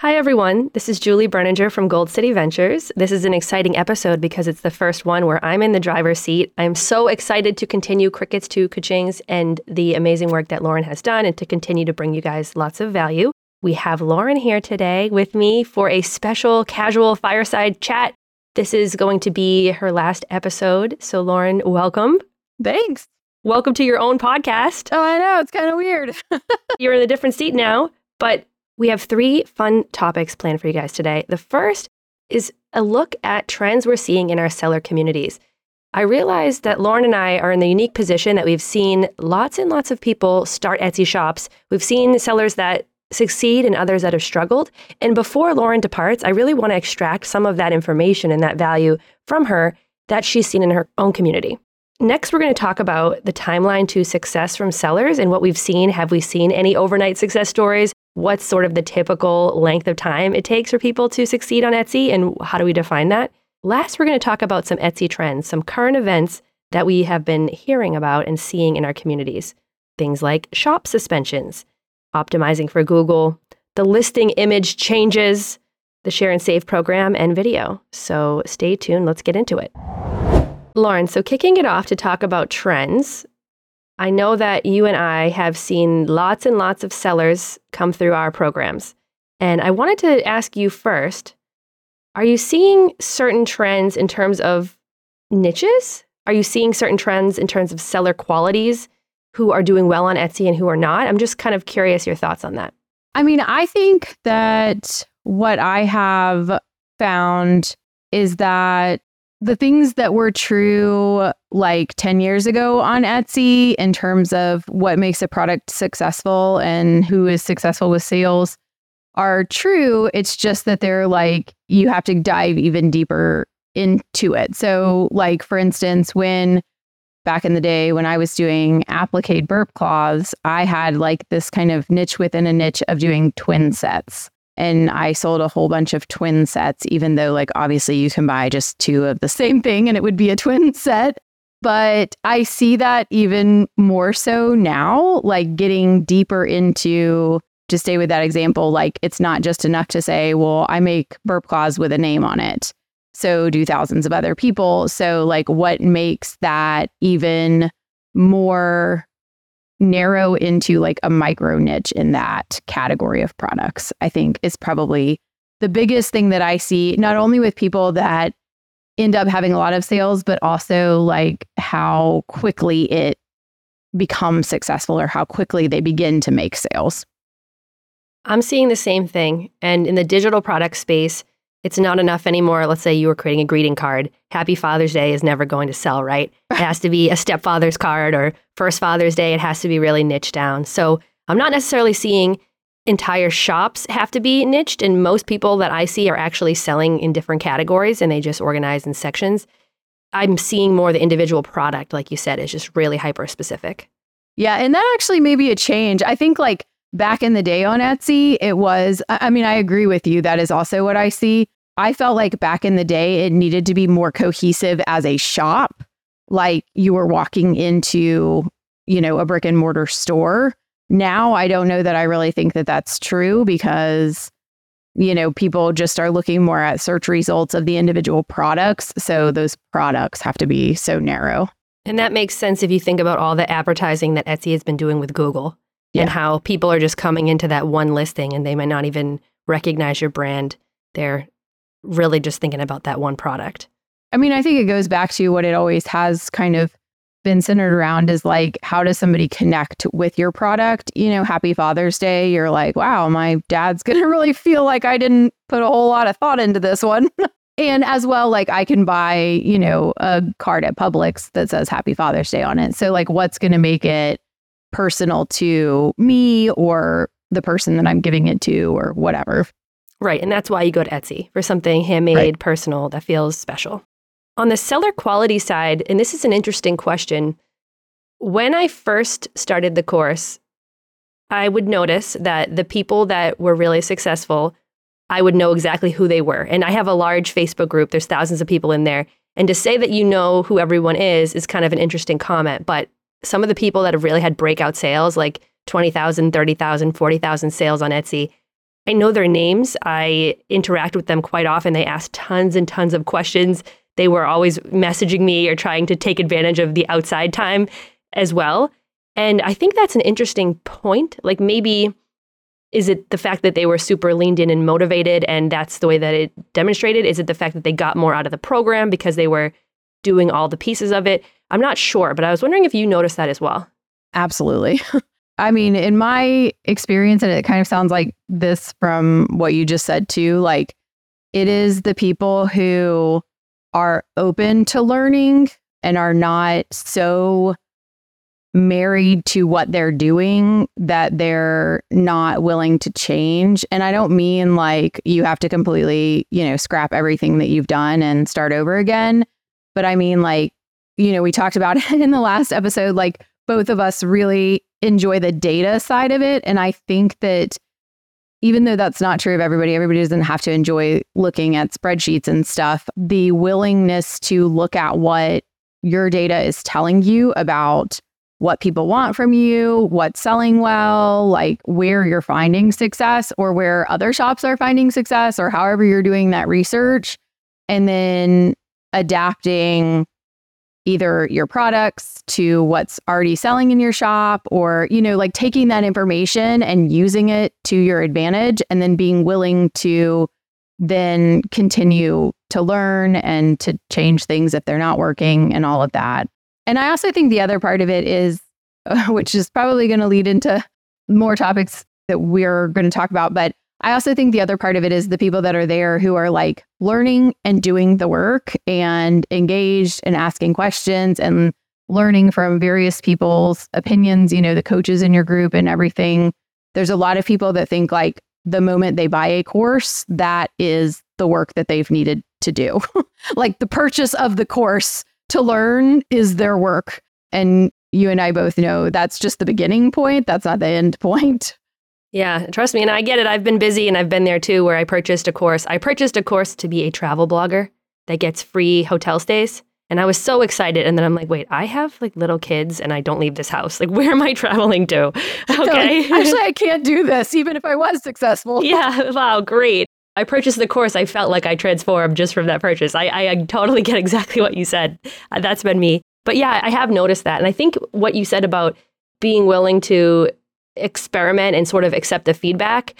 Hi, everyone. This is Julie Berninger from Gold City Ventures. This is an exciting episode because it's the first one where I'm in the driver's seat. I'm so excited to continue Crickets to Kachings and the amazing work that Lauren has done and to continue to bring you guys lots of value. We have Lauren here today with me for a special casual fireside chat. This is going to be her last episode. So, Lauren, welcome. Thanks. Welcome to your own podcast. Oh, I know. It's kind of weird. You're in a different seat now, but we have three fun topics planned for you guys today. The first is a look at trends we're seeing in our seller communities. I realized that Lauren and I are in the unique position that we've seen lots and lots of people start Etsy shops. We've seen sellers that succeed and others that have struggled. And before Lauren departs, I really want to extract some of that information and that value from her that she's seen in her own community. Next, we're going to talk about the timeline to success from sellers and what we've seen. Have we seen any overnight success stories? What's sort of the typical length of time it takes for people to succeed on Etsy, and how do we define that? Last, we're going to talk about some Etsy trends, some current events that we have been hearing about and seeing in our communities. Things like shop suspensions, optimizing for Google, the listing image changes, the share and save program, and video. So stay tuned. Let's get into it. Lauren, so kicking it off to talk about trends, I know that you and I have seen lots and lots of sellers come through our programs. And I wanted to ask you first are you seeing certain trends in terms of niches? Are you seeing certain trends in terms of seller qualities who are doing well on Etsy and who are not? I'm just kind of curious your thoughts on that. I mean, I think that what I have found is that the things that were true like 10 years ago on Etsy in terms of what makes a product successful and who is successful with sales are true. It's just that they're like, you have to dive even deeper into it. So, like, for instance, when back in the day when I was doing applique burp cloths, I had like this kind of niche within a niche of doing twin sets. And I sold a whole bunch of twin sets, even though, like, obviously you can buy just two of the same thing and it would be a twin set. But I see that even more so now, like getting deeper into, to stay with that example, like it's not just enough to say, well, I make burp cloths with a name on it. So do thousands of other people. So, like, what makes that even more narrow into like a micro niche in that category of products, I think is probably the biggest thing that I see, not only with people that end up having a lot of sales, but also like how quickly it becomes successful or how quickly they begin to make sales. I'm seeing the same thing. And in the digital product space, it's not enough anymore. Let's say you were creating a greeting card. Happy Father's Day is never going to sell, right? It has to be a stepfather's card or first Father's Day. It has to be really niche down. So I'm not necessarily seeing entire shops have to be niched. And most people that I see are actually selling in different categories and they just organize in sections. I'm seeing more the individual product, like you said, is just really hyper specific. Yeah. And that actually may be a change. I think like back in the day on Etsy, it was, I mean, I agree with you. That is also what I see. I felt like back in the day, it needed to be more cohesive as a shop. Like you were walking into, you know, a brick and mortar store. Now, I don't know that I really think that that's true because, you know, people just are looking more at search results of the individual products. So those products have to be so narrow. And that makes sense if you think about all the advertising that Etsy has been doing with Google yeah. and how people are just coming into that one listing and they might not even recognize your brand. They're really just thinking about that one product. I mean, I think it goes back to what it always has kind of been centered around is like, how does somebody connect with your product? You know, happy Father's Day. You're like, wow, my dad's going to really feel like I didn't put a whole lot of thought into this one. and as well, like, I can buy, you know, a card at Publix that says Happy Father's Day on it. So, like, what's going to make it personal to me or the person that I'm giving it to or whatever. Right. And that's why you go to Etsy for something handmade, right. personal that feels special. On the seller quality side, and this is an interesting question. When I first started the course, I would notice that the people that were really successful, I would know exactly who they were. And I have a large Facebook group, there's thousands of people in there. And to say that you know who everyone is is kind of an interesting comment. But some of the people that have really had breakout sales, like 20,000, 30,000, 40,000 sales on Etsy, I know their names. I interact with them quite often. They ask tons and tons of questions. They were always messaging me or trying to take advantage of the outside time as well. And I think that's an interesting point. Like maybe is it the fact that they were super leaned in and motivated and that's the way that it demonstrated? Is it the fact that they got more out of the program because they were doing all the pieces of it? I'm not sure, but I was wondering if you noticed that as well. Absolutely. I mean, in my experience, and it kind of sounds like this from what you just said too, like it is the people who are open to learning and are not so married to what they're doing that they're not willing to change. And I don't mean like you have to completely, you know, scrap everything that you've done and start over again. But I mean, like, you know, we talked about it in the last episode, like both of us really enjoy the data side of it. And I think that even though that's not true of everybody, everybody doesn't have to enjoy looking at spreadsheets and stuff. The willingness to look at what your data is telling you about what people want from you, what's selling well, like where you're finding success or where other shops are finding success, or however you're doing that research. And then adapting either your products to what's already selling in your shop or you know like taking that information and using it to your advantage and then being willing to then continue to learn and to change things if they're not working and all of that. And I also think the other part of it is, which is probably going to lead into more topics that we're going to talk about, but I also think the other part of it is the people that are there who are like learning and doing the work and engaged and asking questions and learning from various people's opinions, you know, the coaches in your group and everything. There's a lot of people that think like the moment they buy a course, that is the work that they've needed to do. like the purchase of the course to learn is their work. And you and I both know that's just the beginning point. That's not the end point. Yeah, trust me. And I get it. I've been busy and I've been there too, where I purchased a course. I purchased a course to be a travel blogger that gets free hotel stays. And I was so excited. And then I'm like, wait, I have like little kids and I don't leave this house. Like, where am I traveling to? Okay. Actually, I can't do this, even if I was successful. yeah. Wow. Great. I purchased the course, I felt like I transformed just from that purchase. I, I, I totally get exactly what you said. Uh, that's been me. But yeah, I have noticed that. And I think what you said about being willing to experiment and sort of accept the feedback,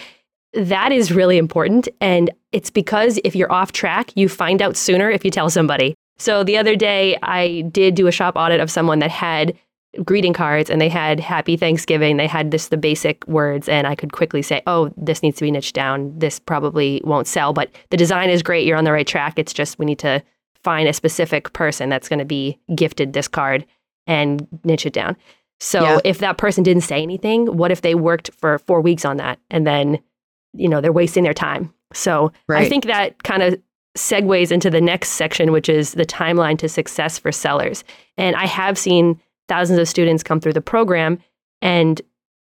that is really important. And it's because if you're off track, you find out sooner if you tell somebody. So the other day, I did do a shop audit of someone that had greeting cards and they had happy Thanksgiving. They had just the basic words, and I could quickly say, oh, this needs to be niched down. This probably won't sell, but the design is great. You're on the right track. It's just we need to find a specific person that's going to be gifted this card and niche it down. So yeah. if that person didn't say anything, what if they worked for four weeks on that and then, you know, they're wasting their time? So right. I think that kind of segues into the next section, which is the timeline to success for sellers. And I have seen thousands of students come through the program and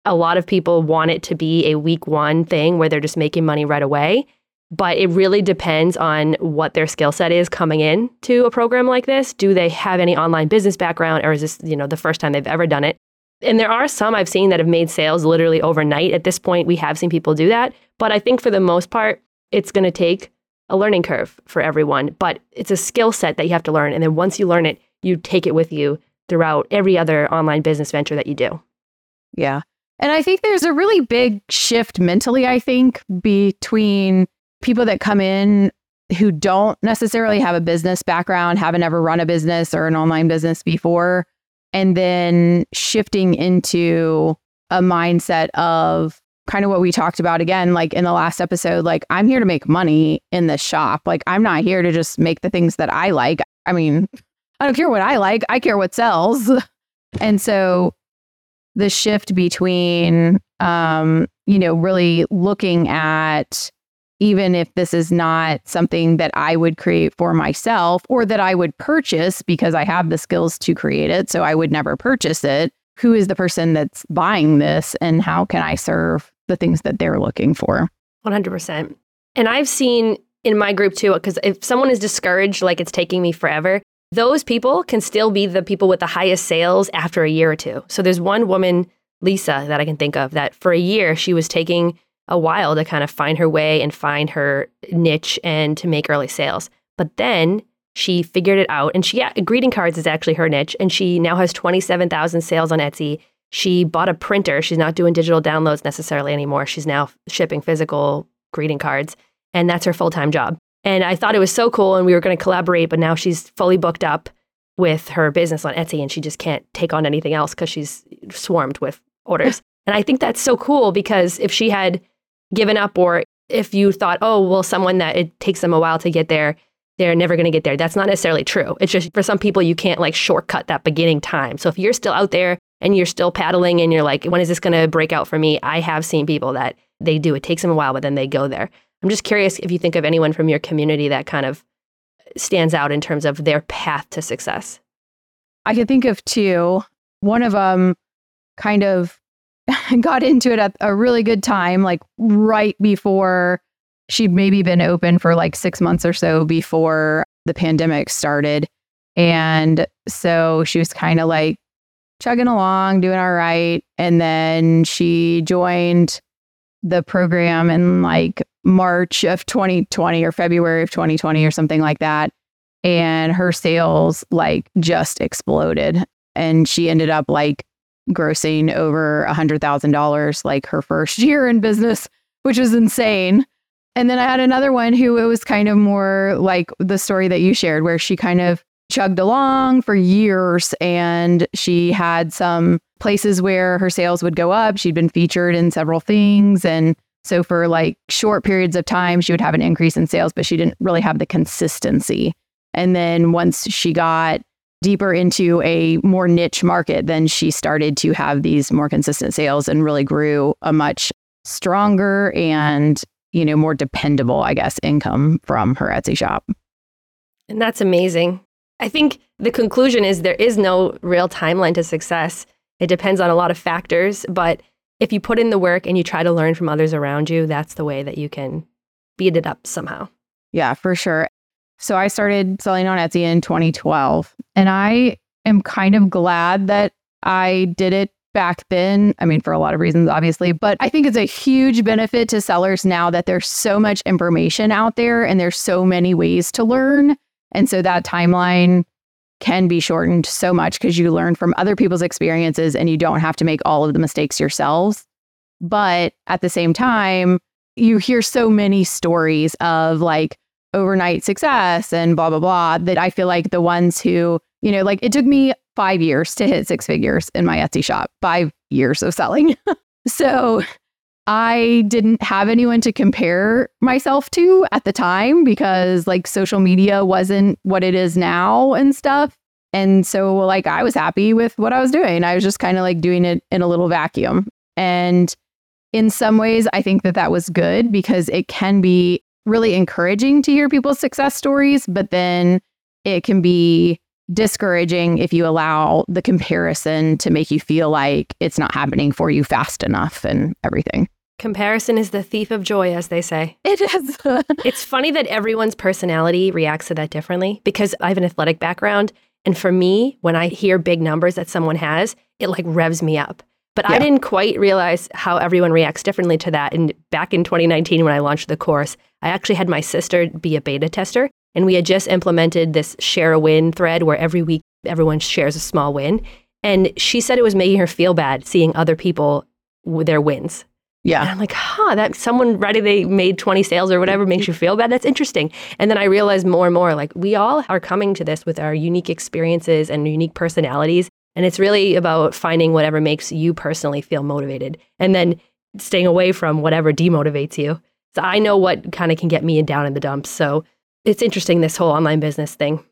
a lot of people want it to be a week one thing where they're just making money right away but it really depends on what their skill set is coming in to a program like this. Do they have any online business background or is this you know the first time they've ever done it? And there are some i've seen that have made sales literally overnight. At this point we have seen people do that. But i think for the most part it's going to take a learning curve for everyone. But it's a skill set that you have to learn. And then once you learn it you take it with you throughout every other online business venture that you do. Yeah. And I think there's a really big shift mentally, I think, between people that come in who don't necessarily have a business background, haven't ever run a business or an online business before, and then shifting into a mindset of kind of what we talked about again, like in the last episode, like I'm here to make money in this shop. Like I'm not here to just make the things that I like. I mean, I don't care what I like. I care what sells. And so the shift between, um, you know, really looking at even if this is not something that I would create for myself or that I would purchase because I have the skills to create it. So I would never purchase it. Who is the person that's buying this and how can I serve the things that they're looking for? 100%. And I've seen in my group too, because if someone is discouraged, like it's taking me forever, those people can still be the people with the highest sales after a year or two. So there's one woman, Lisa, that I can think of that for a year she was taking a while to kind of find her way and find her niche and to make early sales. But then she figured it out and she yeah, greeting cards is actually her niche and she now has 27,000 sales on Etsy. She bought a printer. She's not doing digital downloads necessarily anymore. She's now shipping physical greeting cards and that's her full-time job. And I thought it was so cool and we were going to collaborate, but now she's fully booked up with her business on Etsy and she just can't take on anything else cuz she's swarmed with orders. and I think that's so cool because if she had given up or if you thought, "Oh, well someone that it takes them a while to get there, they're never going to get there. That's not necessarily true. It's just for some people, you can't like shortcut that beginning time. So if you're still out there and you're still paddling and you're like, when is this going to break out for me? I have seen people that they do. It takes them a while, but then they go there. I'm just curious if you think of anyone from your community that kind of stands out in terms of their path to success. I can think of two. One of them kind of got into it at a really good time, like right before she'd maybe been open for like six months or so before the pandemic started. And so she was kind of like chugging along, doing all right. And then she joined the program in like March of 2020 or February of 2020 or something like that. And her sales like just exploded. And she ended up like grossing over a hundred thousand dollars like her first year in business, which was insane. And then I had another one who it was kind of more like the story that you shared, where she kind of chugged along for years and she had some places where her sales would go up. She'd been featured in several things. And so for like short periods of time, she would have an increase in sales, but she didn't really have the consistency. And then once she got deeper into a more niche market, then she started to have these more consistent sales and really grew a much stronger and you know, more dependable, I guess, income from her Etsy shop. And that's amazing. I think the conclusion is there is no real timeline to success. It depends on a lot of factors, but if you put in the work and you try to learn from others around you, that's the way that you can beat it up somehow. Yeah, for sure. So I started selling on Etsy in 2012, and I am kind of glad that I did it back then. I mean, for a lot of reasons, obviously, but I think it's a huge benefit to sellers now that there's so much information out there and there's so many ways to learn. And so that timeline can be shortened so much because you learn from other people's experiences and you don't have to make all of the mistakes yourselves. But at the same time, you hear so many stories of like overnight success and blah, blah, blah, that I feel like the ones who, you know, like it took me five years to hit six figures in my Etsy shop, five years of selling. so I didn't have anyone to compare myself to at the time because like social media wasn't what it is now and stuff. And so like I was happy with what I was doing. I was just kind of like doing it in a little vacuum. And in some ways, I think that that was good because it can be really encouraging to hear people's success stories, but then it can be discouraging if you allow the comparison to make you feel like it's not happening for you fast enough and everything. Comparison is the thief of joy, as they say. It is. it's funny that everyone's personality reacts to that differently because I have an athletic background. And for me, when I hear big numbers that someone has, it like revs me up. But yeah. I didn't quite realize how everyone reacts differently to that. And back in 2019, when I launched the course, I actually had my sister be a beta tester. And we had just implemented this share a win thread where every week everyone shares a small win. And she said it was making her feel bad seeing other people with their wins. Yeah. And I'm like, huh, that someone ready they made 20 sales or whatever makes you feel bad. That's interesting. And then I realized more and more like we all are coming to this with our unique experiences and unique personalities. And it's really about finding whatever makes you personally feel motivated and then staying away from whatever demotivates you. So I know what kind of can get me down in the dumps. So it's interesting this whole online business thing.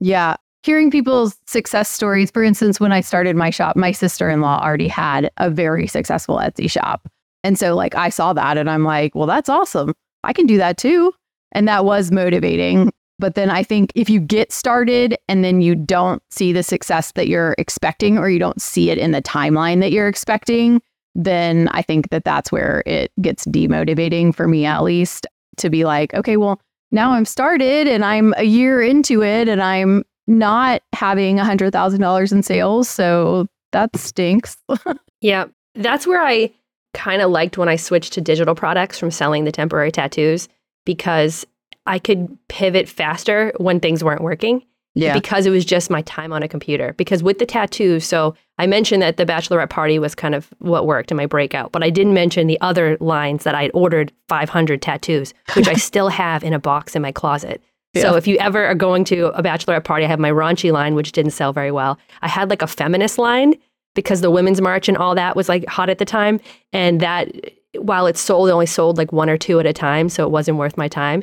Yeah. Hearing people's success stories. For instance, when I started my shop, my sister in law already had a very successful Etsy shop. And so, like, I saw that and I'm like, well, that's awesome. I can do that too. And that was motivating. But then I think if you get started and then you don't see the success that you're expecting or you don't see it in the timeline that you're expecting, then I think that that's where it gets demotivating for me, at least, to be like, okay, well, now I'm started and I'm a year into it and I'm not having a $100,000 in sales. So that stinks. yeah. That's where I kind of liked when I switched to digital products from selling the temporary tattoos because I could pivot faster when things weren't working. Yeah. Because it was just my time on a computer. Because with the tattoos, so I mentioned that the bachelorette party was kind of what worked in my breakout, but I didn't mention the other lines that I'd ordered 500 tattoos, which I still have in a box in my closet. So if you ever are going to a bachelorette party, I have my raunchy line, which didn't sell very well. I had like a feminist line because the women's march and all that was like hot at the time. And that, while it sold, it only sold like one or two at a time. So it wasn't worth my time.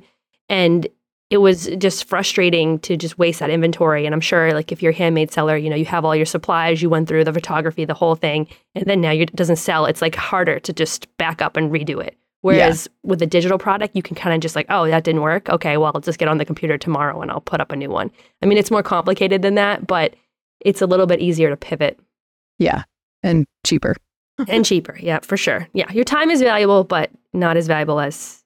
And it was just frustrating to just waste that inventory. And I'm sure, like, if you're a handmade seller, you know, you have all your supplies, you went through the photography, the whole thing, and then now it doesn't sell. It's like harder to just back up and redo it. Whereas with a digital product, you can kind of just like, oh, that didn't work. Okay, well, I'll just get on the computer tomorrow and I'll put up a new one. I mean, it's more complicated than that, but it's a little bit easier to pivot Yeah. And cheaper. and cheaper. Yeah, for sure. Yeah, your time is valuable, but not as valuable as,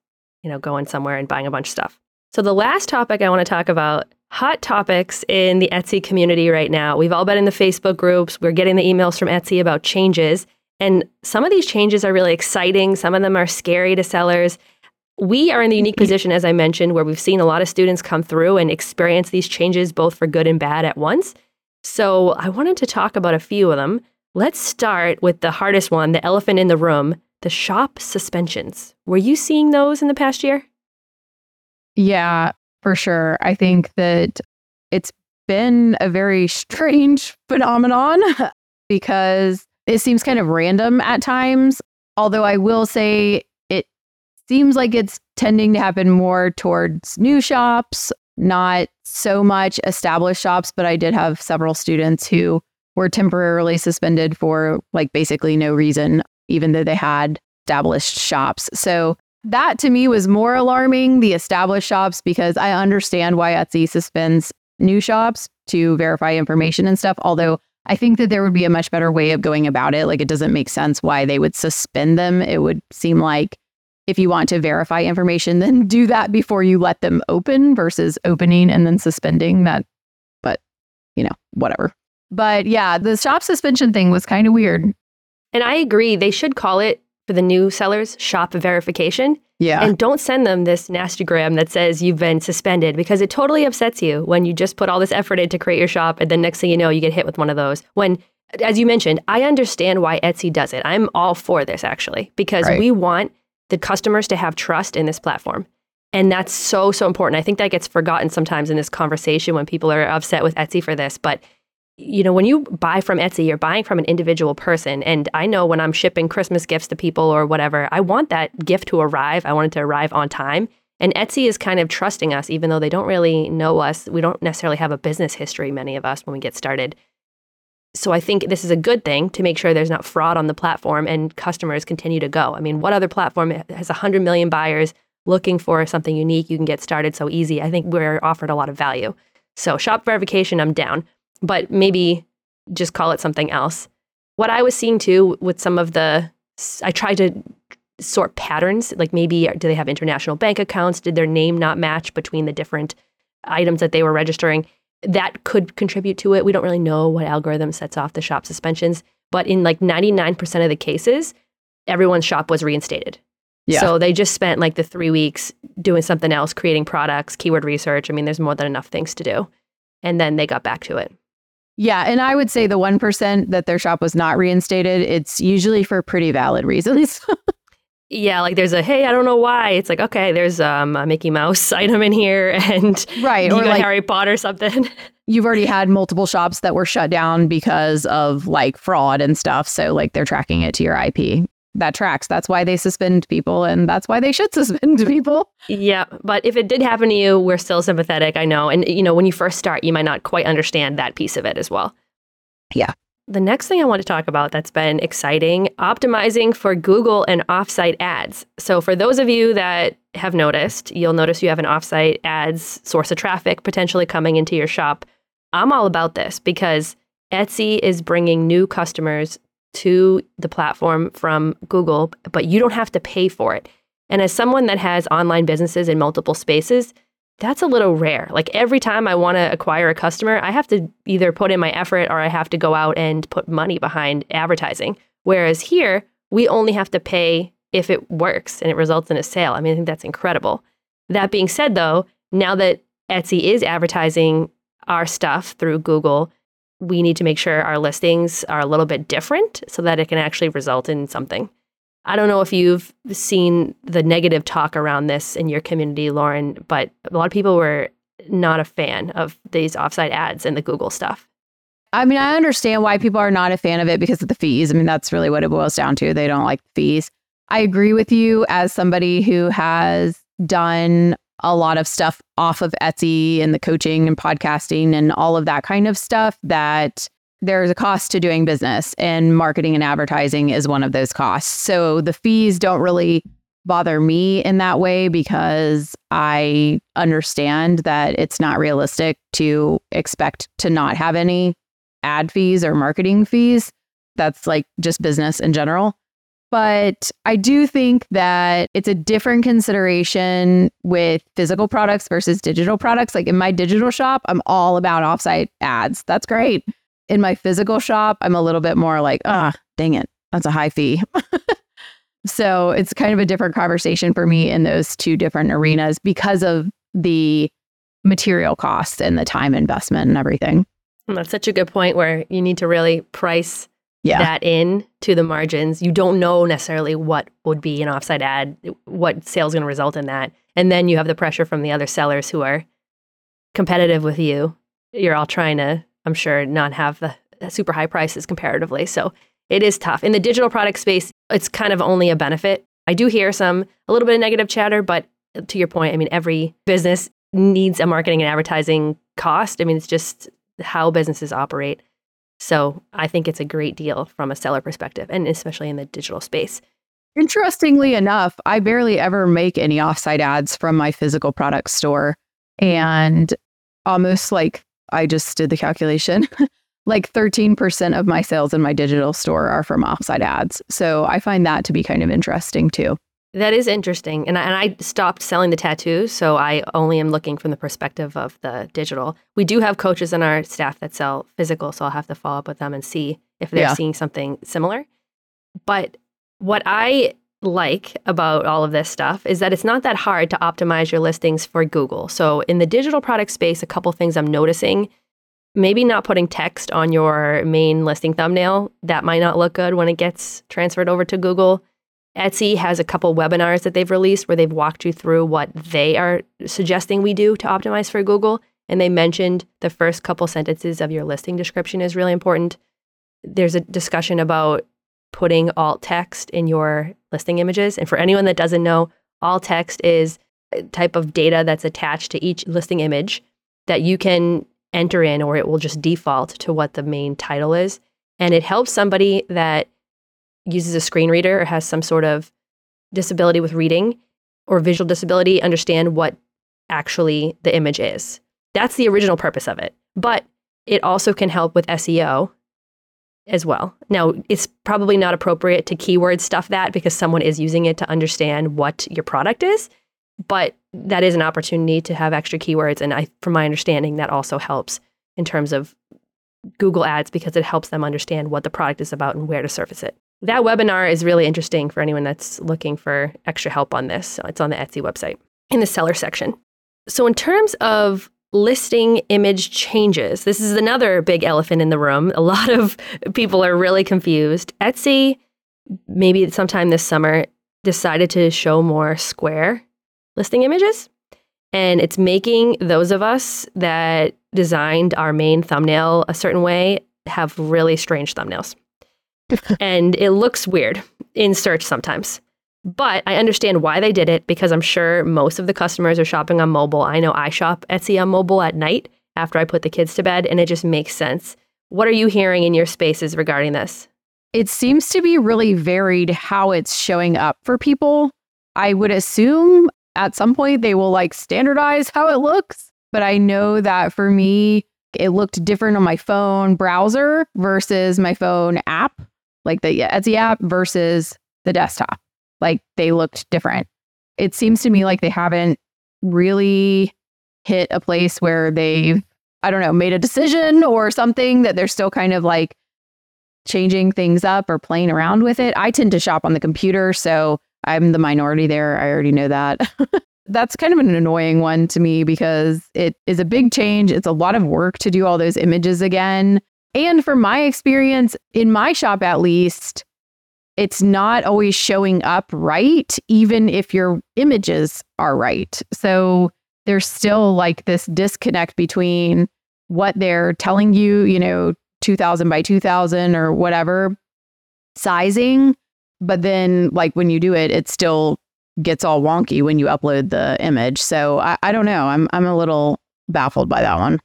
you know, going somewhere and buying a bunch of stuff. So the last topic I want to talk about hot topics in the Etsy community right now. We've all been in the Facebook groups. We're getting the emails from Etsy about changes, and some of these changes are really exciting. Some of them are scary to sellers. We are in the unique position, as I mentioned, where we've seen a lot of students come through and experience these changes both for good and bad at once. So I wanted to talk about a few of them. Let's start with the hardest one, the elephant in the room, the shop suspensions. Were you seeing those in the past year? Yeah, for sure. I think that it's been a very strange phenomenon because it seems kind of random at times. Although I will say it seems like it's tending to happen more towards new shops, not so much established shops. But I did have several students who were temporarily suspended for like basically no reason, even though they had established shops. So that to me was more alarming, the established shops, because I understand why Etsy suspends new shops to verify information and stuff. Although I think that there would be a much better way of going about it. Like it doesn't make sense why they would suspend them. It would seem like if you want to verify information, then do that before you let them open versus opening and then suspending that. But, you know, whatever. But yeah, the shop suspension thing was kind of weird. And I agree, they should call it for the new sellers shop verification. Yeah. And don't send them this nastygram that says you've been suspended because it totally upsets you when you just put all this effort in to create your shop and then next thing you know, you get hit with one of those. When, as you mentioned, I understand why Etsy does it. I'm all for this actually because Right. we want the customers to have trust in this platform. And that's so, so important. I think that gets forgotten sometimes in this conversation when people are upset with Etsy for this. But you know, when you buy from Etsy, you're buying from an individual person. And I know when I'm shipping Christmas gifts to people or whatever, I want that gift to arrive. I want it to arrive on time. And Etsy is kind of trusting us, even though they don't really know us. We don't necessarily have a business history, many of us, when we get started. So I think this is a good thing to make sure there's not fraud on the platform and customers continue to go. I mean, what other platform has 100 million buyers looking for something unique? You can get started so easy. I think we're offered a lot of value. So, shop verification, I'm down, but maybe just call it something else. What I was seeing too with some of the, I tried to sort patterns, like maybe do they have international bank accounts? Did their name not match between the different items that they were registering? That could contribute to it. We don't really know what algorithm sets off the shop suspensions, but in like 99% of the cases, everyone's shop was reinstated. Yeah. So they just spent like the three weeks doing something else, creating products, keyword research. I mean, there's more than enough things to do. And then they got back to it. Yeah, and I would say the 1% that their shop was not reinstated, it's usually for pretty valid reasons. Yeah, like there's a hey, I don't know why. It's like okay, there's um, a Mickey Mouse item in here, and right. you Or got like Harry Potter or something. you've already had multiple shops that were shut down because of like fraud and stuff. So like they're tracking it to your IP. That tracks. That's why they suspend people and that's why they should suspend people. yeah, but if it did happen to you, we're still sympathetic. I know, and you know, when you first start, you might not quite understand that piece of it as well. Yeah. The next thing I want to talk about that's been exciting optimizing for Google and offsite ads. So, for those of you that have noticed, you'll notice you have an offsite ads source of traffic potentially coming into your shop. I'm all about this because Etsy is bringing new customers to the platform from Google, but you don't have to pay for it. And as someone that has online businesses in multiple spaces, that's a little rare. Like every time I want to acquire a customer, I have to either put in my effort or I have to go out and put money behind advertising. Whereas here, we only have to pay if it works and it results in a sale. I mean, I think that's incredible. That being said, though, now that Etsy is advertising our stuff through Google, we need to make sure our listings are a little bit different so that it can actually result in something. I don't know if you've seen the negative talk around this in your community, Lauren, but a lot of people were not a fan of these offsite ads and the Google stuff. I mean, I understand why people are not a fan of it because of the fees. I mean, that's really what it boils down to. They don't like the fees. I agree with you as somebody who has done a lot of stuff off of Etsy and the coaching and podcasting and all of that kind of stuff that there's a cost to doing business and marketing and advertising is one of those costs. So the fees don't really bother me in that way because I understand that it's not realistic to expect to not have any ad fees or marketing fees. That's like just business in general. But I do think that it's a different consideration with physical products versus digital products. Like in my digital shop, I'm all about offsite ads. That's great. In my physical shop, I'm a little bit more like, ah, dang it, that's a high fee. so it's kind of a different conversation for me in those two different arenas because of the material costs and the time investment and everything. That's such a good point where you need to really price yeah. that in to the margins. You don't know necessarily what would be an offsite ad, what sales going to result in that. And then you have the pressure from the other sellers who are competitive with you. You're all trying to, I'm sure, not have the super high prices comparatively. So it is tough. In the digital product space, it's kind of only a benefit. I do hear some, a little bit of negative chatter, but to your point, I mean, every business needs a marketing and advertising cost. I mean, it's just how businesses operate. So I think it's a great deal from a seller perspective, and especially in the digital space. Interestingly enough, I barely ever make any offsite ads from my physical product store. And almost like I just did the calculation, like 13% of my sales in my digital store are from offsite ads. So I find that to be kind of interesting too. That is interesting. And I, and I stopped selling the tattoos, so I only am looking from the perspective of the digital. We do have coaches in our staff that sell physical, so I'll have to follow up with them and see if they're yeah. seeing something similar. But what I like about all of this stuff is that it's not that hard to optimize your listings for Google. So in the digital product space, a couple things I'm noticing maybe not putting text on your main listing thumbnail. That might not look good when it gets transferred over to Google. Etsy has a couple webinars that they've released where they've walked you through what they are suggesting we do to optimize for Google. And they mentioned the first couple sentences of your listing description is really important. There's a discussion about putting alt text in your listing images. And for anyone that doesn't know, alt text is a type of data that's attached to each listing image that you can enter in, or it will just default to what the main title is. And it helps somebody that uses a screen reader or has some sort of disability with reading or visual disability understand what actually the image is. That's the original purpose of it. But it also can help with SEO as well. Now, it's probably not appropriate to keyword stuff that because someone is using it to understand what your product is, but that is an opportunity to have extra keywords and I from my understanding that also helps in terms of Google Ads because it helps them understand what the product is about and where to surface it. That webinar is really interesting for anyone that's looking for extra help on this. It's on the Etsy website in the seller section. So, in terms of listing image changes, this is another big elephant in the room. A lot of people are really confused. Etsy, maybe sometime this summer, decided to show more square listing images. And it's making those of us that designed our main thumbnail a certain way have really strange thumbnails and it looks weird in search sometimes. But I understand why they did it because I'm sure most of the customers are shopping on mobile. I know I shop Etsy on mobile at night after I put the kids to bed, and it just makes sense. What are you hearing in your spaces regarding this? It seems to be really varied how it's showing up for people. I would assume at some point they will like standardize how it looks. But I know that for me, it looked different on my phone browser versus my phone app like the Etsy app versus the desktop. Like they looked different. It seems to me like they haven't really hit a place where they've, I don't know, made a decision or something that they're still kind of like changing things up or playing around with it. I tend to shop on the computer, so I'm the minority there. I already know that. That's kind of an annoying one to me because it is a big change. It's a lot of work to do all those images again. And from my experience, in my shop at least, it's not always showing up right, even if your images are right. So there's still like this disconnect between what they're telling you, you know, 2000 by 2000 or whatever sizing. But then, like, when you do it, it still gets all wonky when you upload the image. So I, I don't know. I'm, I'm a little baffled by that one.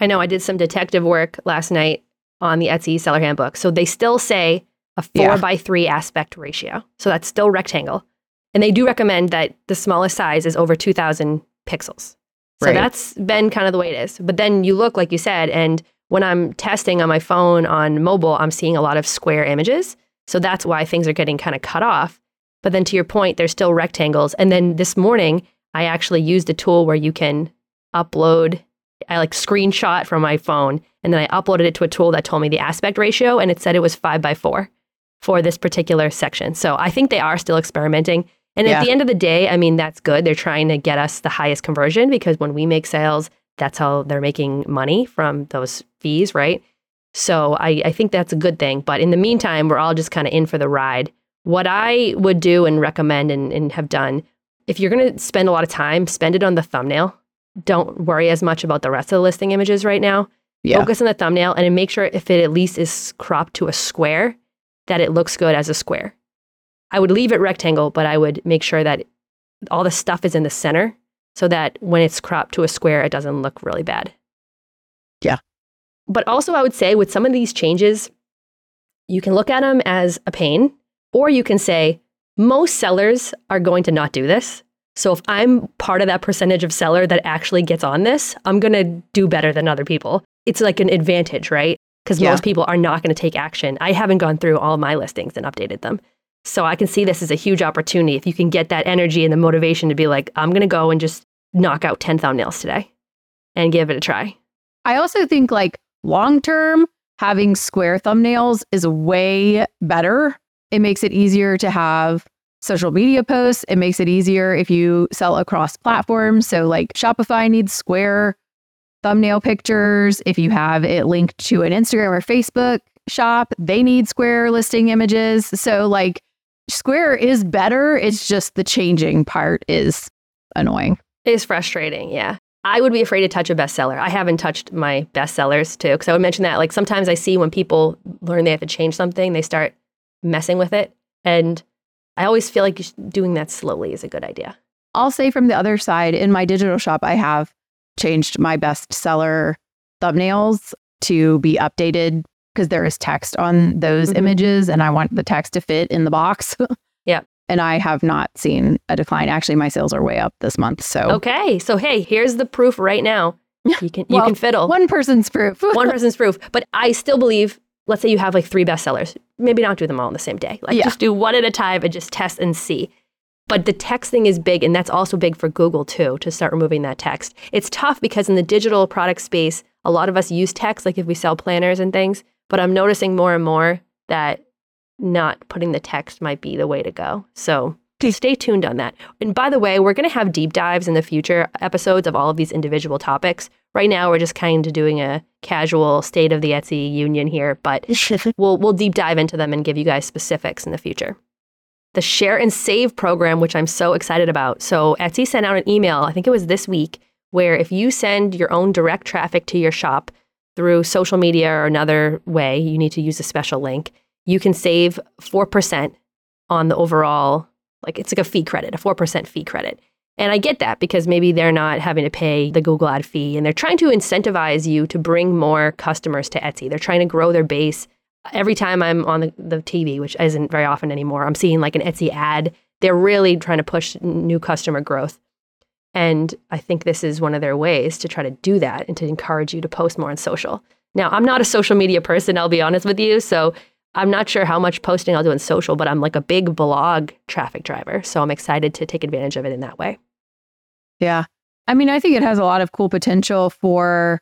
I know I did some detective work last night on the Etsy seller handbook. So they still say a four yeah. by three aspect ratio. So that's still rectangle. And they do recommend that the smallest size is over 2000 pixels. So right. that's been kind of the way it is. But then you look, like you said, and when I'm testing on my phone on mobile, I'm seeing a lot of square images. So that's why things are getting kind of cut off. But then to your point, there's still rectangles. And then this morning, I actually used a tool where you can upload, I like screenshot from my phone, and then I uploaded it to a tool that told me the aspect ratio, and it said it was five by four for this particular section. So I think they are still experimenting. And yeah. at the end of the day, I mean, that's good. They're trying to get us the highest conversion because when we make sales, that's how they're making money from those fees, right? So I, I think that's a good thing. But in the meantime, we're all just kind of in for the ride. What I would do and recommend and, and have done, if you're going to spend a lot of time, spend it on the thumbnail. Don't worry as much about the rest of the listing images right now. Yeah. Focus on the thumbnail and make sure if it at least is cropped to a square, that it looks good as a square. I would leave it rectangle, but I would make sure that all the stuff is in the center so that when it's cropped to a square, it doesn't look really bad. Yeah. But also, I would say with some of these changes, you can look at them as a pain, or you can say, most sellers are going to not do this. So if I'm part of that percentage of seller that actually gets on this, I'm going to do better than other people. It's like an advantage, right? Because yeah. most people are not going to take action. I haven't gone through all my listings and updated them. So I can see this as a huge opportunity if you can get that energy and the motivation to be like, I'm going to go and just knock out 10 thumbnails today and give it a try. I also think like long term, having square thumbnails is way better. It makes it easier to have social media posts. It makes it easier if you sell across platforms. So, like Shopify needs square thumbnail pictures. If you have it linked to an Instagram or Facebook shop, they need square listing images. So, like, Square is better. It's just the changing part is annoying. It's frustrating. Yeah. I would be afraid to touch a bestseller. I haven't touched my bestsellers too, because I would mention that. Like sometimes I see when people learn they have to change something, they start messing with it. And I always feel like doing that slowly is a good idea. I'll say from the other side, in my digital shop, I have changed my bestseller thumbnails to be updated because there is text on those mm-hmm. images and I want the text to fit in the box. yeah. And I have not seen a decline. Actually, my sales are way up this month. So Okay. So hey, here's the proof right now. You can you can fiddle. One person's proof. one person's proof. But I still believe, let's say you have like three bestsellers. Maybe not do them all on the same day. Like yeah. just do one at a time and just test and see. But the text thing is big, and that's also big for Google too, to start removing that text. It's tough because in the digital product space, a lot of us use text, like if we sell planners and things. But I'm noticing more and more that not putting the text might be the way to go. So stay tuned on that. And by the way, we're going to have deep dives in the future episodes of all of these individual topics. Right now, we're just kind of doing a casual state of the Etsy union here, but we'll we'll deep dive into them and give you guys specifics in the future. The share and save program, which I'm so excited about. So Etsy sent out an email, I think it was this week, where if you send your own direct traffic to your shop, through social media or another way, you need to use a special link, you can save 4% on the overall, like it's like a fee credit, a 4% fee credit. And I get that because maybe they're not having to pay the Google ad fee and they're trying to incentivize you to bring more customers to Etsy. They're trying to grow their base. Every time I'm on the, the TV, which isn't very often anymore, I'm seeing like an Etsy ad. They're really trying to push new customer growth. And I think this is one of their ways to try to do that and to encourage you to post more on social. Now, I'm not a social media person, I'll be honest with you. So I'm not sure how much posting I'll do on social, but I'm like a big blog traffic driver. So I'm excited to take advantage of it in that way. Yeah. I mean, I think it has a lot of cool potential for,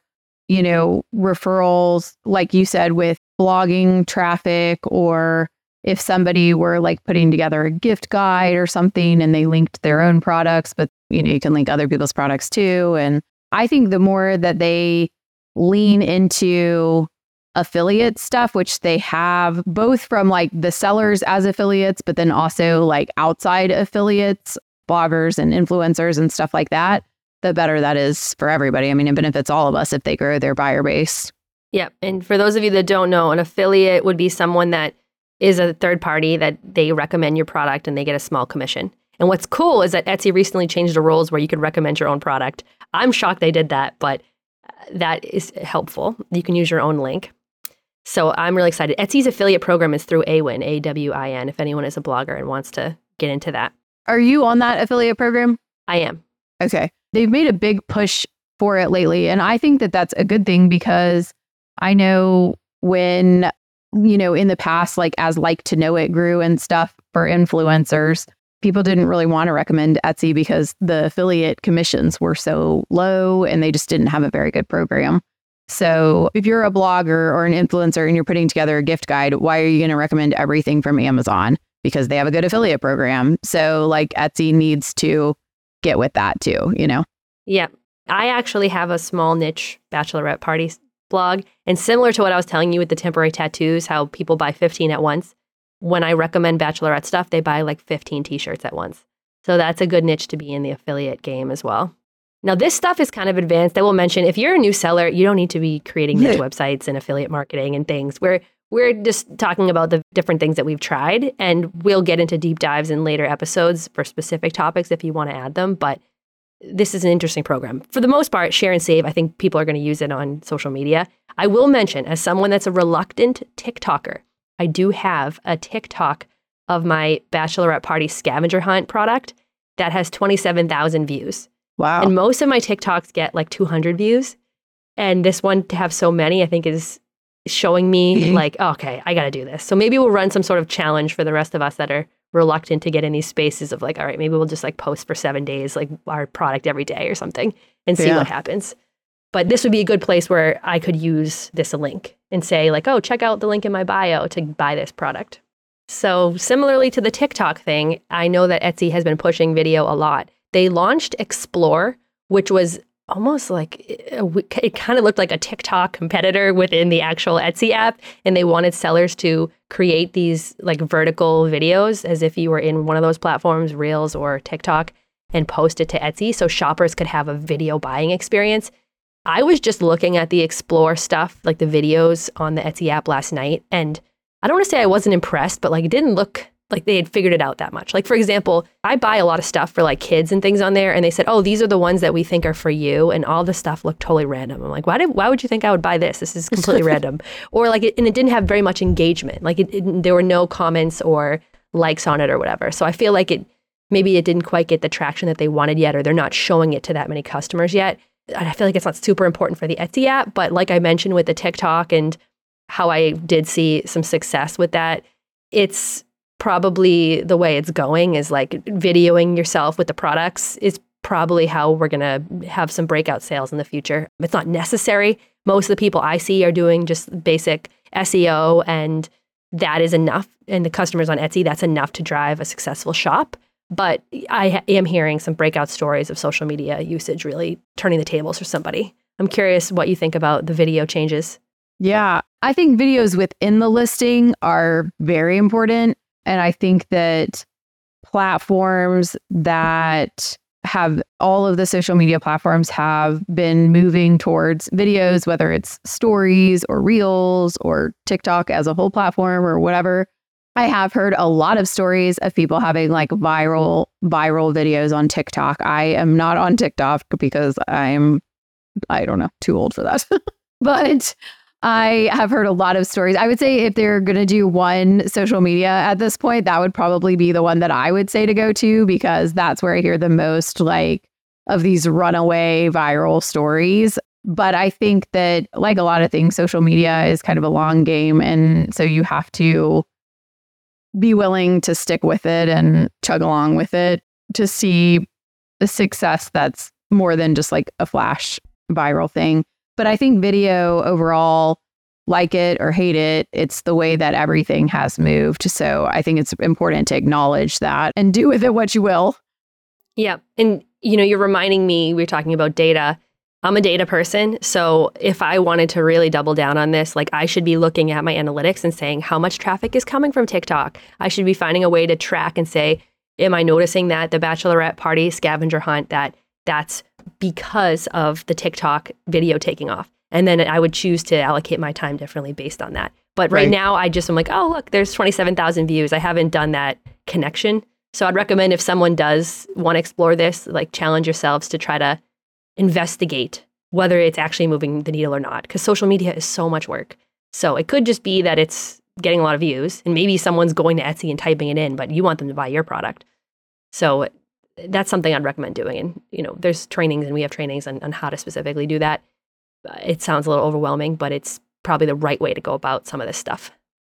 you know, referrals, like you said, with blogging traffic or if somebody were like putting together a gift guide or something and they linked their own products, but you know, you can link other people's products too. And I think the more that they lean into affiliate stuff, which they have both from like the sellers as affiliates, but then also like outside affiliates, bloggers and influencers and stuff like that, the better that is for everybody. I mean, it benefits all of us if they grow their buyer base. Yep. And for those of you that don't know, an affiliate would be someone that is a third party that they recommend your product and they get a small commission. And what's cool is that Etsy recently changed the rules where you could recommend your own product. I'm shocked they did that, but uh, that is helpful. You can use your own link. So I'm really excited. Etsy's affiliate program is through Awin, A W I N, if anyone is a blogger and wants to get into that. Are you on that affiliate program? I am. Okay. They've made a big push for it lately. And I think that that's a good thing because I know when, you know, in the past, like as LIKEtoKNOW.it grew and stuff for influencers, people didn't really want to recommend Etsy because the affiliate commissions were so low and they just didn't have a very good program. So if you're a blogger or an influencer and you're putting together a gift guide, why are you going to recommend everything from Amazon? Because they have a good affiliate program. So like Etsy needs to get with that too, you know? Yeah. I actually have a small niche bachelorette party blog. And similar to what I was telling you with the temporary tattoos, how people buy 15 at once, when I recommend bachelorette stuff, they buy like 15 t shirts at once. So that's a good niche to be in the affiliate game as well. Now, this stuff is kind of advanced. I will mention if you're a new seller, you don't need to be creating niche websites and affiliate marketing and things. We're we're just talking about the different things that we've tried, and we'll get into deep dives in later episodes for specific topics if you want to add them. But this is an interesting program. For the most part, share and save, I think people are going to use it on social media. I will mention, as someone that's a reluctant TikToker, I do have a TikTok of my bachelorette party scavenger hunt product that has 27,000 views. Wow. And most of my TikToks get like 200 views. And this one to have so many, I think is showing me like, oh, okay, I got to do this. So maybe we'll run some sort of challenge for the rest of us that are reluctant to get in these spaces of like, all right, maybe we'll just like post for seven days, like our product every day or something and see yeah. what happens. But this would be a good place where I could use this link and say, like, oh, check out the link in my bio to buy this product. So, similarly to the TikTok thing, I know that Etsy has been pushing video a lot. They launched Explore, which was almost like eh, it kind of looked like a TikTok competitor within the actual Etsy app. And they wanted sellers to create these like vertical videos as if you were in one of those platforms, Reels or TikTok, and post it to Etsy so shoppers could have a video buying experience. I was just looking at the Explore stuff, like the videos on the Etsy app last night. And I don't want to say I wasn't impressed, but like it didn't look like they had figured it out that much. Like for example, I buy a lot of stuff for like kids and things on there, and they said, "Oh, these are the ones that we think are for you," and all the stuff looked totally random. I'm like, why did why would you think I would buy this? This is completely random. Or like, it, and it didn't have very much engagement. Like it, it, there were no comments or likes on it or whatever. So I feel like it maybe it didn't quite get the traction that they wanted yet, or they're not showing it to that many customers yet. And I feel like it's not super important for the Etsy app, but like I mentioned with the TikTok and how I did see some success with that, it's probably the way it's going is like videoing yourself with the products is probably how we're going to have some breakout sales in the future. It's not necessary. Most of the people I see are doing just basic SEO and that is enough. And the customers on Etsy, that's enough to drive a successful shop. But I am hearing some breakout stories of social media usage really turning the tables for somebody. I'm curious what you think about the video changes. Yeah, I think videos within the listing are very important. And I think that platforms that have all of the social media platforms have been moving towards videos, whether it's stories or reels or TikTok as a whole platform or whatever. I have heard a lot of stories of people having like viral viral videos on TikTok. I am not on TikTok because I'm I don't know, too old for that. but I have heard a lot of stories. I would say if they're going to do one social media at this point, that would probably be the one that I would say to go to because that's where I hear the most like of these runaway viral stories. But I think that, like a lot of things, social media is kind of a long game. And so you have to be willing to stick with it and chug along with it to see the success that's more than just like a flash viral thing. But I think video overall like it or hate it, it's the way that everything has moved. So I think it's important to acknowledge that and do with it what you will. Yeah. And, you know, you're reminding me, we are talking about data. I'm a data person. So if I wanted to really double down on this, like I should be looking at my analytics and saying how much traffic is coming from TikTok. I should be finding a way to track and say, am I noticing that the bachelorette party scavenger hunt that that's because of the TikTok video taking off? And then I would choose to allocate my time differently based on that. But right, right now, I just am like, oh, look, there's 27,000 views. I haven't done that connection. So I'd recommend if someone does want to explore this, like challenge yourselves to try to investigate whether it's actually moving the needle or not, because social media is so much work. So it could just be that it's getting a lot of views, and maybe someone's going to Etsy and typing it in, but you want them to buy your product. So that's something I'd recommend doing. And you know, there's trainings, and we have trainings on, on how to specifically do that. It sounds a little overwhelming, but it's probably the right way to go about some of this stuff.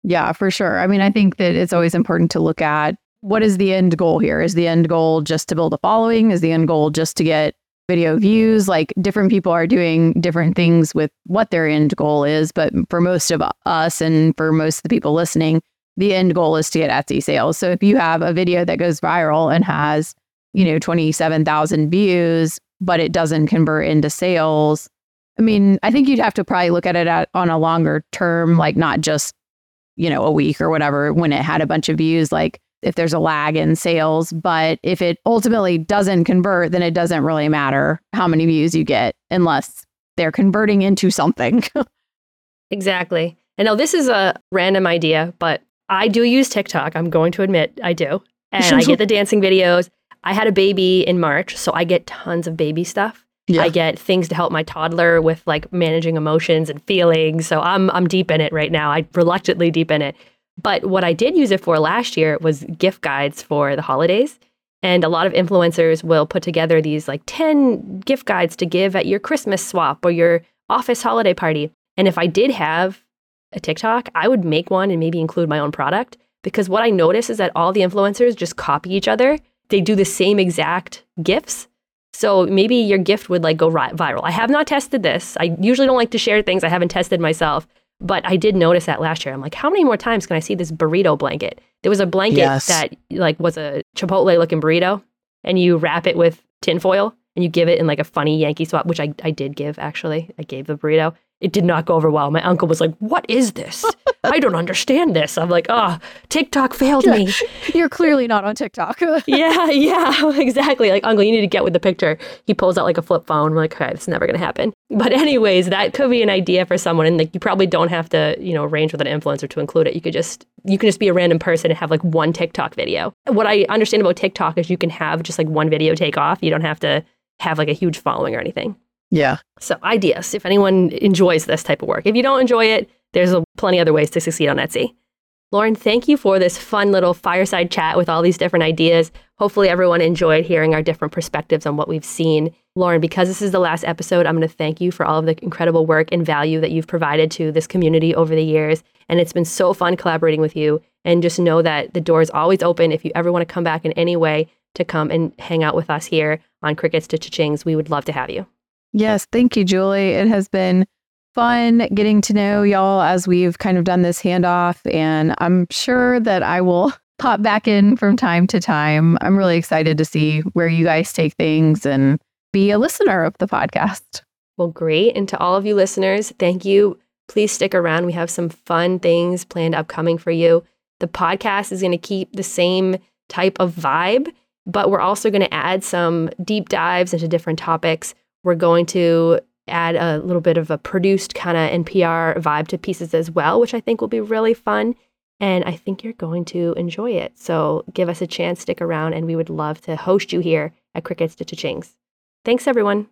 Yeah, for sure. I mean, I think that it's always important to look at what is the end goal here? Is the end goal just to build a following? Is the end goal just to get video views? Like different people are doing different things with what their end goal is. But for most of us and for most of the people listening, the end goal is to get Etsy sales. So if you have a video that goes viral and has, you know, 27,000 views, but it doesn't convert into sales, I mean, I think you'd have to probably look at it at, on a longer term, like not just, you know, a week or whatever when it had a bunch of views. Like, if there's a lag in sales. But if it ultimately doesn't convert, then it doesn't really matter how many views you get unless they're converting into something. exactly. And now this is a random idea, but I do use TikTok. I'm going to admit I do. And I get the dancing videos. I had a baby in March, so I get tons of baby stuff. Yeah. I get things to help my toddler with like managing emotions and feelings. So I'm I'm deep in it right now. I reluctantly deep in it. But what I did use it for last year was gift guides for the holidays. And a lot of influencers will put together these like 10 gift guides to give at your Christmas swap or your office holiday party. And if I did have a TikTok, I would make one and maybe include my own product because what I notice is that all the influencers just copy each other. They do the same exact gifts. So maybe your gift would like go viral. I have not tested this. I usually don't like to share things I haven't tested myself, but I did notice that last year. I'm like, how many more times can I see this burrito blanket? There was a blanket yes. that like was a Chipotle looking burrito, and you wrap it with tinfoil and you give it in like a funny Yankee swap, which I, I did give actually. I gave the burrito. It did not go over well. My uncle was like, What is this? I don't understand this. I'm like, Oh, TikTok failed me. You're clearly not on TikTok. yeah, yeah, exactly. Like, Uncle, you need to get with the picture. He pulls out like a flip phone. I'm like, Okay, this is never going to happen. But, anyways, that could be an idea for someone. And like, you probably don't have to, you know, arrange with an influencer to include it. You could just, you can just be a random person and have like one TikTok video. What I understand about TikTok is you can have just like one video take off. You don't have to have like a huge following or anything. Yeah. So ideas if anyone enjoys this type of work. If you don't enjoy it, there's a, plenty other ways to succeed on Etsy. Lauren, thank you for this fun little fireside chat with all these different ideas. Hopefully, everyone enjoyed hearing our different perspectives on what we've seen. Lauren, because this is the last episode, I'm going to thank you for all of the incredible work and value that you've provided to this community over the years. And it's been so fun collaborating with you. And just know that the door is always open if you ever want to come back in any way to come and hang out with us here on Crickets to Cha-chings. We would love to have you. Yes, thank you, Julie. It has been fun getting to know y'all as we've kind of done this handoff. And I'm sure that I will pop back in from time to time. I'm really excited to see where you guys take things and be a listener of the podcast. Well, great. And to all of you listeners, thank you. Please stick around. We have some fun things planned upcoming for you. The podcast is going to keep the same type of vibe, but we're also going to add some deep dives into different topics. We're going to add a little bit of a produced kind of NPR vibe to pieces as well, which I think will be really fun. And I think you're going to enjoy it. So give us a chance, stick around, and we would love to host you here at Crickets to Cha-chings. Thanks, everyone.